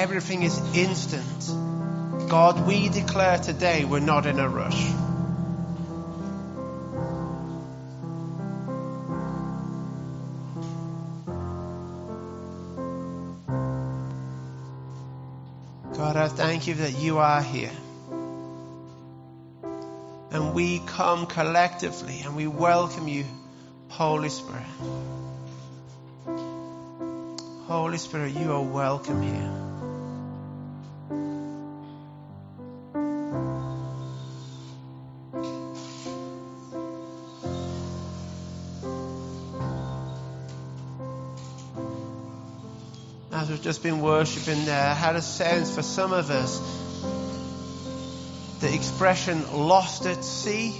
everything is instant. God, we declare today we're not in a rush. God, I thank you that you are here. And we come collectively and we welcome you, Holy Spirit. Holy Spirit, you are welcome here. As we've just been worshipping there, had a sense for some of us the expression lost at sea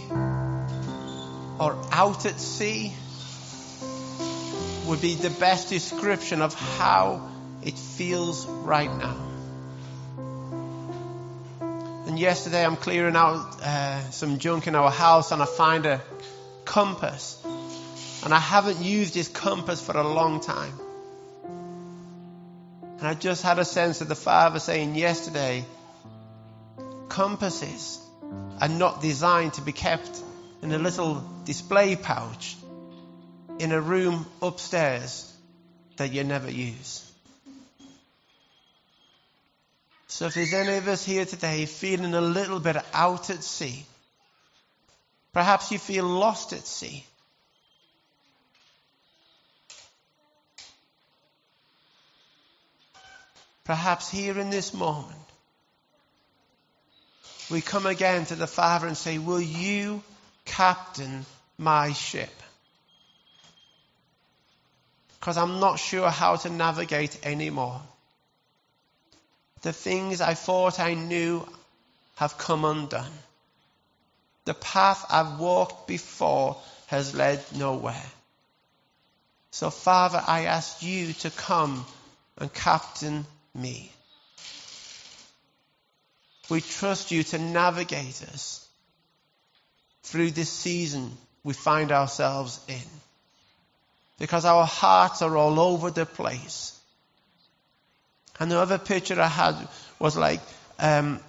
or out at sea would be the best description of how it feels right now. And yesterday I'm clearing out uh, some junk in our house and I find a compass. And I haven't used this compass for a long time. And I just had a sense of the Father saying yesterday, compasses are not designed to be kept in a little display pouch in a room upstairs that you never use. So if there's any of us here today feeling a little bit out at sea, perhaps you feel lost at sea. Perhaps here in this moment, we come again to the Father and say, Will you captain my ship? Because I'm not sure how to navigate anymore. The things I thought I knew have come undone. The path I've walked before has led nowhere. So, Father, I ask you to come and captain me. We trust you to navigate us through this season we find ourselves in. Because our hearts are all over the place. And the other picture I had was like um,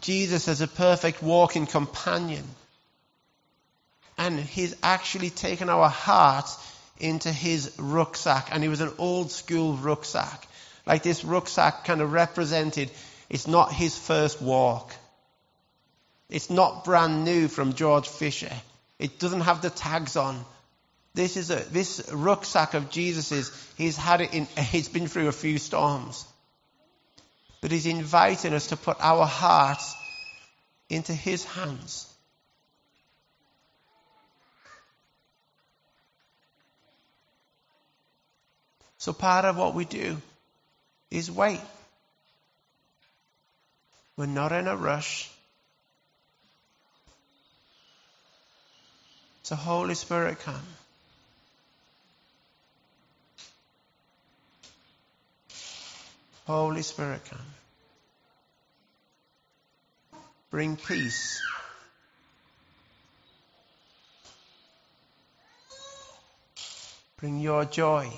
Jesus as a perfect walking companion. And he's actually taken our hearts into his rucksack. And it was an old school rucksack. Like this rucksack kind of represented, it's not his first walk. It's not brand new from George Fisher. It doesn't have the tags on. This is a, this rucksack of Jesus's, he's had it in, he's been through a few storms. But he's inviting us to put our hearts into his hands. So part of what we do is wait. We're not in a rush. So Holy Spirit come. Holy Spirit come. Bring peace. Bring your joy.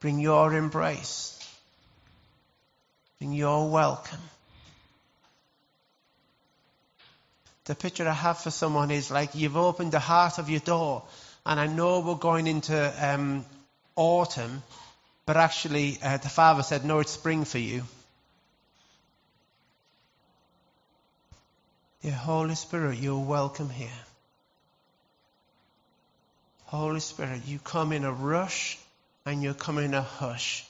Bring your embrace. Bring your welcome. The picture I have for someone is like you've opened the heart of your door, and I know we're going into um, autumn, but actually uh, the Father said, No, it's spring for you. Yeah, Holy Spirit, you're welcome here. Holy Spirit, you come in a rush and you come in a hush.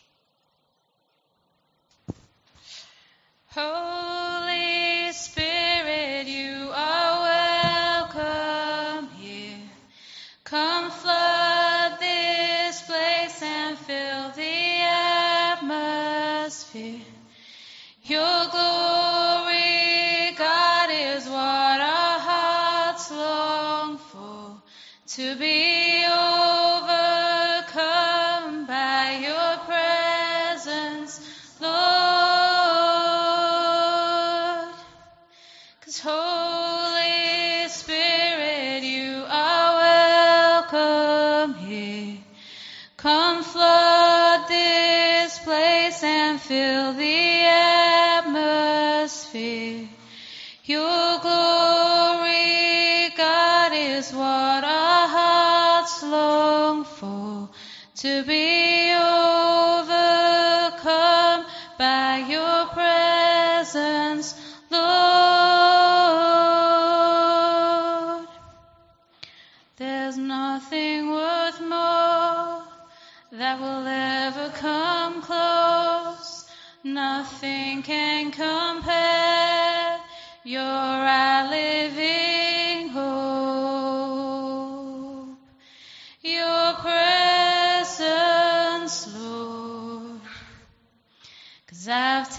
Holy Spirit, you are welcome here. Come flood this place and fill the atmosphere. Your glory, God, is what our hearts long for. To be To be overcome by your presence, Lord. There's nothing worth more that will ever come close. Nothing can compare. You're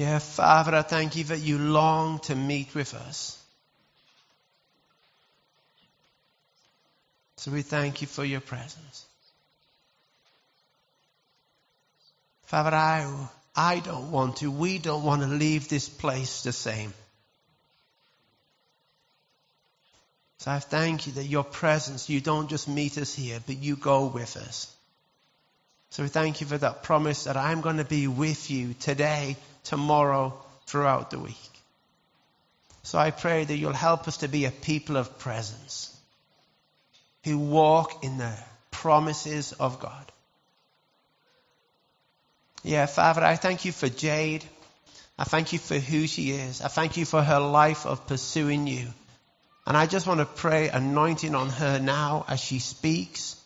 Yeah, Father, I thank you that you long to meet with us. So we thank you for your presence. Father, I, I don't want to, we don't want to leave this place the same. So I thank you that your presence, you don't just meet us here, but you go with us. So we thank you for that promise that I'm going to be with you today, tomorrow, throughout the week. So I pray that you'll help us to be a people of presence who walk in the promises of God. Yeah, Father, I thank you for Jade. I thank you for who she is. I thank you for her life of pursuing you. And I just want to pray anointing on her now as she speaks.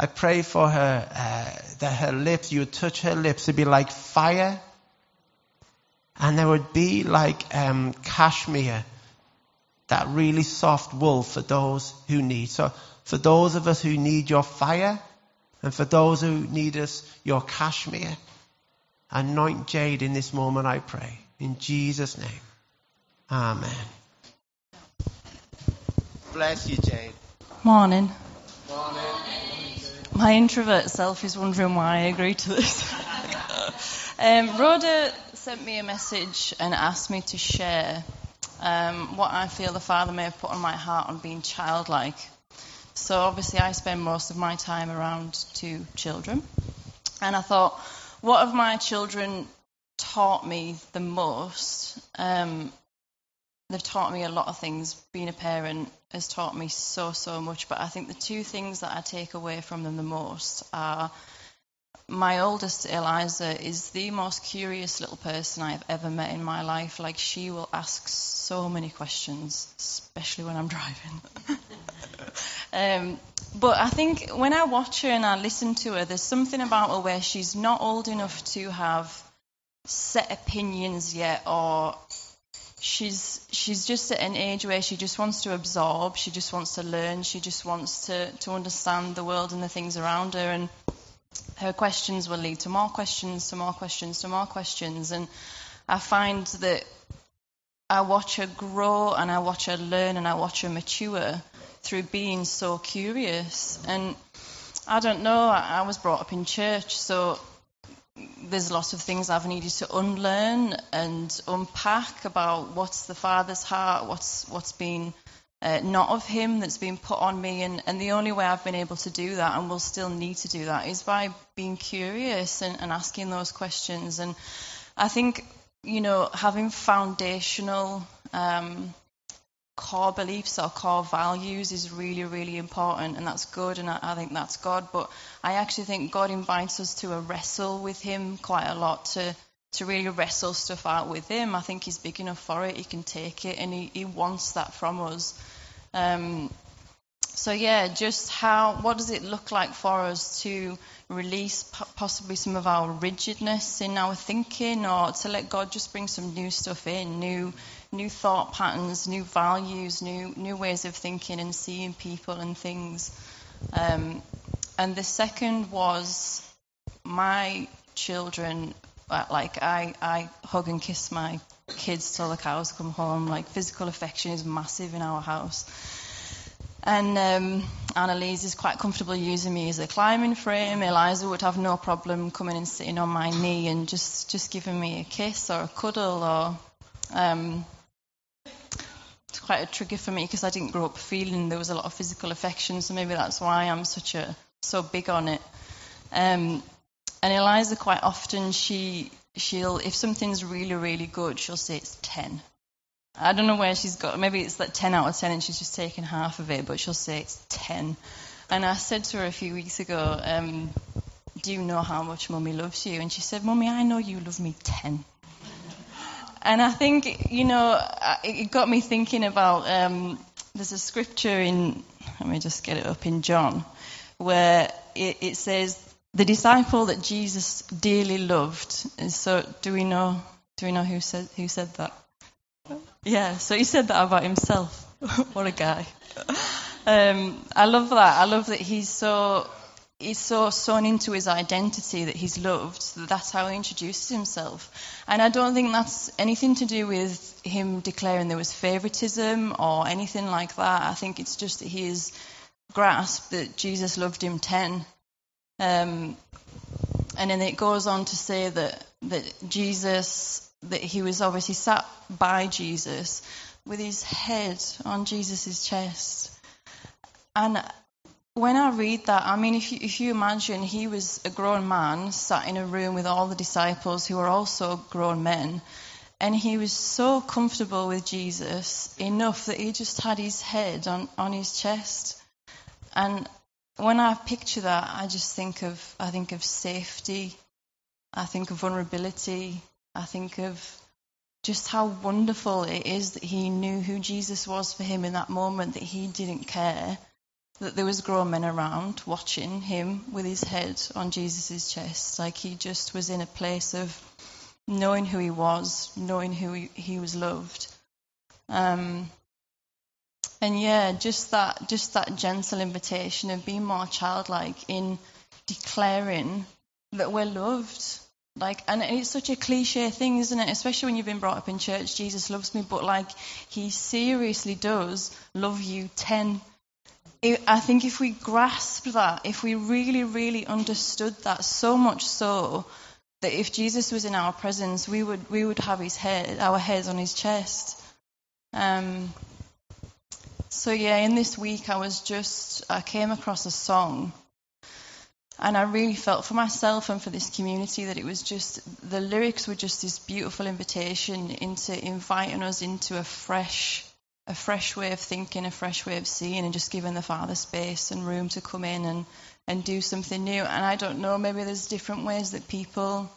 I pray for her uh, that her lips, you touch her lips to be like fire, and there would be like um, cashmere, that really soft wool for those who need. So for those of us who need your fire, and for those who need us, your cashmere, anoint Jade in this moment, I pray. In Jesus' name. Amen. Bless you, Jade. Morning. Morning. My introvert self is wondering why I agreed to this. um, Rhoda sent me a message and asked me to share um, what I feel the Father may have put on my heart on being childlike. So obviously, I spend most of my time around two children, and I thought, what have my children taught me the most? Um, they've taught me a lot of things. Being a parent has taught me so, so much. But I think the two things that I take away from them the most are my oldest, Eliza, is the most curious little person I've ever met in my life. Like, she will ask so many questions, especially when I'm driving. um, but I think when I watch her and I listen to her, there's something about her where she's not old enough to have set opinions yet or she's she's just at an age where she just wants to absorb, she just wants to learn, she just wants to to understand the world and the things around her and her questions will lead to more questions, to more questions, to more questions and I find that I watch her grow and I watch her learn and I watch her mature through being so curious and I don't know, I I was brought up in church so there's lots of things I've needed to unlearn and unpack about what's the Father's heart, what's what's been uh, not of Him that's been put on me, and, and the only way I've been able to do that, and will still need to do that, is by being curious and, and asking those questions. And I think you know having foundational um, core beliefs or core values is really, really important, and that's good, and I, I think that's God. But I actually think God invites us to a wrestle with Him quite a lot to to really wrestle stuff out with Him. I think He's big enough for it; He can take it, and He, he wants that from us. Um, so yeah, just how what does it look like for us to release possibly some of our rigidness in our thinking, or to let God just bring some new stuff in, new new thought patterns, new values, new new ways of thinking and seeing people and things. Um, and the second was my children. Uh, like I, I hug and kiss my kids till the cows come home. Like physical affection is massive in our house. And um, Annalise is quite comfortable using me as a climbing frame. Eliza would have no problem coming and sitting on my knee and just, just giving me a kiss or a cuddle or. Um, quite a trigger for me because I didn't grow up feeling there was a lot of physical affection, so maybe that's why I'm such a so big on it. Um, and Eliza quite often she she'll if something's really really good she'll say it's ten I don't know where she's got. Maybe it's like 10 out of 10 and she's just taken half of it, but she'll say it's 10. And I said to her a few weeks ago, um, Do you know how much Mummy loves you? And she said, Mummy, I know you love me 10. And I think, you know, it got me thinking about um, there's a scripture in, let me just get it up in John, where it, it says, the disciple that Jesus dearly loved. And so, do we know? Do we know who said who said that? Yeah, so he said that about himself. what a guy. Um, I love that. I love that he's so he's so sewn into his identity that he's loved. So that's how he introduces himself. And I don't think that's anything to do with him declaring there was favoritism or anything like that. I think it's just that he has grasped that Jesus loved him ten. Um, and then it goes on to say that that Jesus that he was obviously sat by Jesus with his head on Jesus' chest. And when I read that, I mean, if you, if you imagine he was a grown man sat in a room with all the disciples who were also grown men, and he was so comfortable with Jesus enough that he just had his head on, on his chest. And when I picture that, I just think of I think of safety, I think of vulnerability, I think of just how wonderful it is that he knew who Jesus was for him in that moment, that he didn't care, that there was grown men around watching him with his head on Jesus' chest. Like he just was in a place of knowing who he was, knowing who he, he was loved. Um, and yeah, just that, just that gentle invitation of being more childlike in declaring that we're loved like, and it's such a cliche thing, isn't it? Especially when you've been brought up in church, Jesus loves me, but like, he seriously does love you 10. I think if we grasped that, if we really, really understood that so much so, that if Jesus was in our presence, we would, we would have his head, our heads on his chest. Um, so yeah, in this week I was just, I came across a song and I really felt for myself and for this community that it was just, the lyrics were just this beautiful invitation into inviting us into a fresh, a fresh way of thinking, a fresh way of seeing, and just giving the Father space and room to come in and, and do something new. And I don't know, maybe there's different ways that people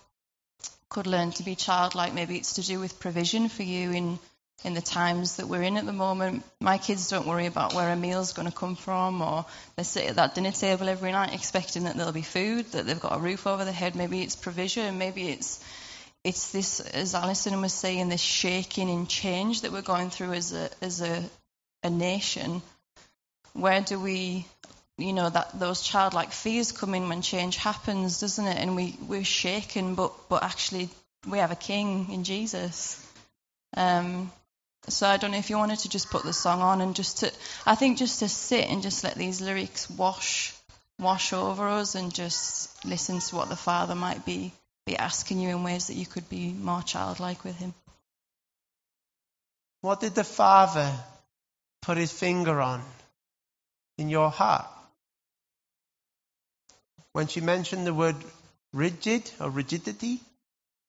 could learn to be childlike. Maybe it's to do with provision for you in in the times that we're in at the moment. My kids don't worry about where a meal's going to come from, or they sit at that dinner table every night expecting that there'll be food, that they've got a roof over their head. Maybe it's provision, maybe it's it's this, as Alison was saying, this shaking and change that we're going through as a as a, a nation. Where do we, you know, that those childlike fears come in when change happens, doesn't it? And we we're shaken, but but actually we have a King in Jesus. Um, so I don't know if you wanted to just put the song on and just to, I think just to sit and just let these lyrics wash, wash over us and just listen to what the Father might be, be asking you in ways that you could be more childlike with Him. What did the Father put His finger on in your heart? When she mentioned the word rigid or rigidity,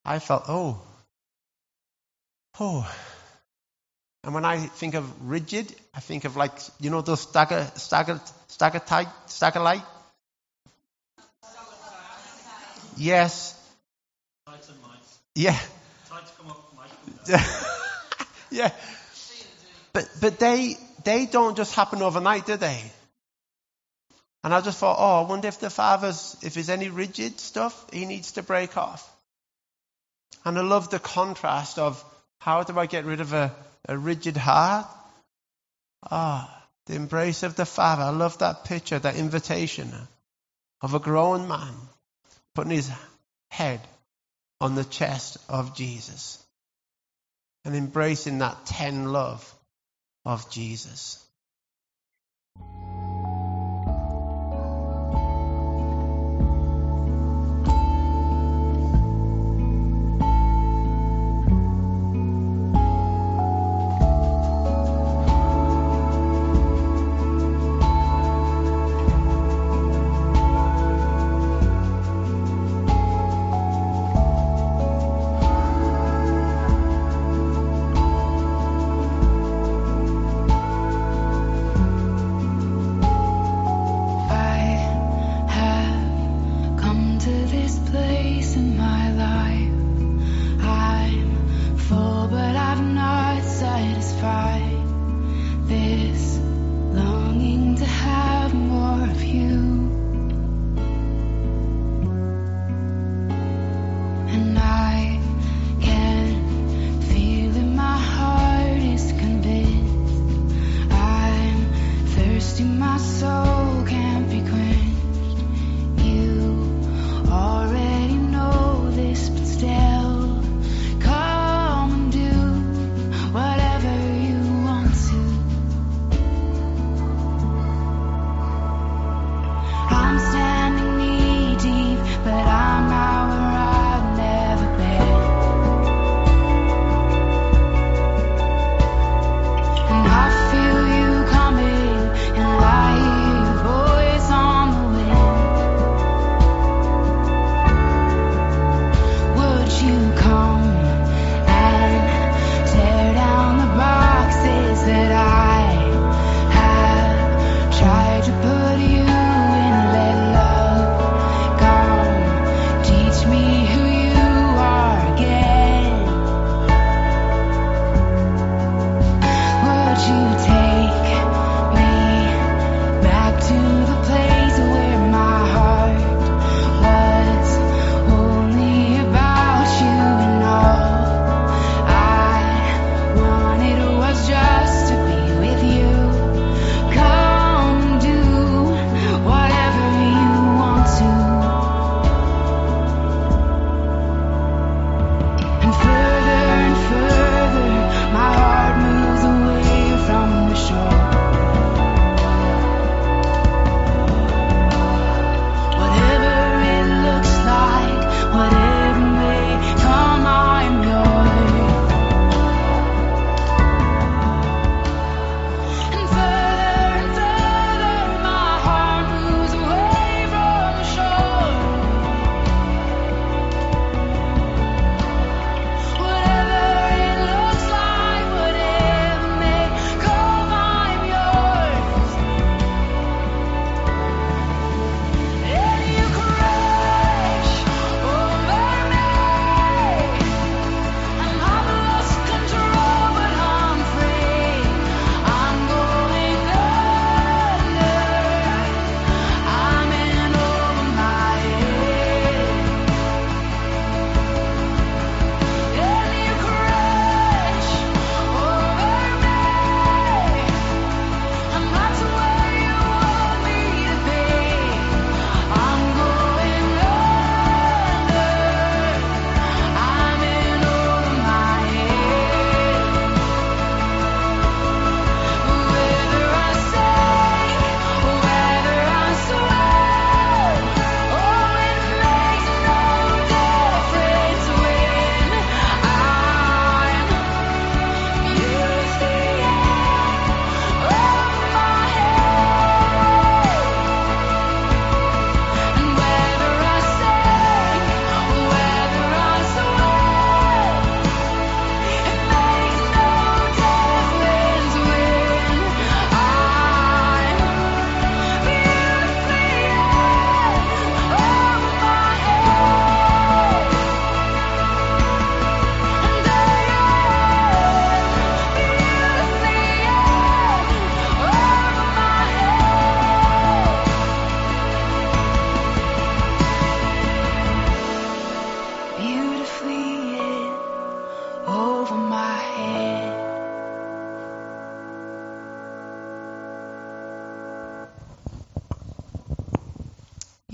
I felt, oh, oh, And when I think of rigid, I think of like, you know, those stagger, stagger, stagger tight, stagger light? Yes. Yeah. yeah. But, but they, they don't just happen overnight, do they? And I just thought, oh, I wonder if the father's, if there's any rigid stuff he needs to break off. And I love the contrast of how do I get rid of a, a rigid heart? Ah, the embrace of the Father. I love that picture, that invitation of a grown man putting his head on the chest of Jesus and embracing that ten love of Jesus. you.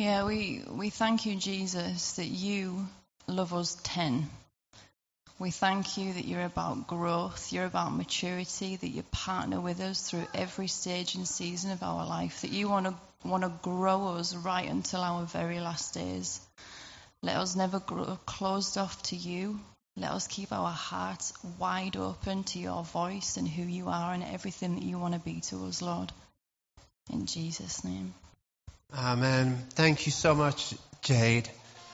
Yeah, we, we thank you, Jesus, that you love us 10. We thank you that you're about growth, you're about maturity, that you partner with us through every stage and season of our life, that you want to want to grow us right until our very last days. Let us never grow closed off to you. Let us keep our hearts wide open to your voice and who you are and everything that you want to be to us, Lord. In Jesus' name. Amen. Thank you so much, Jade.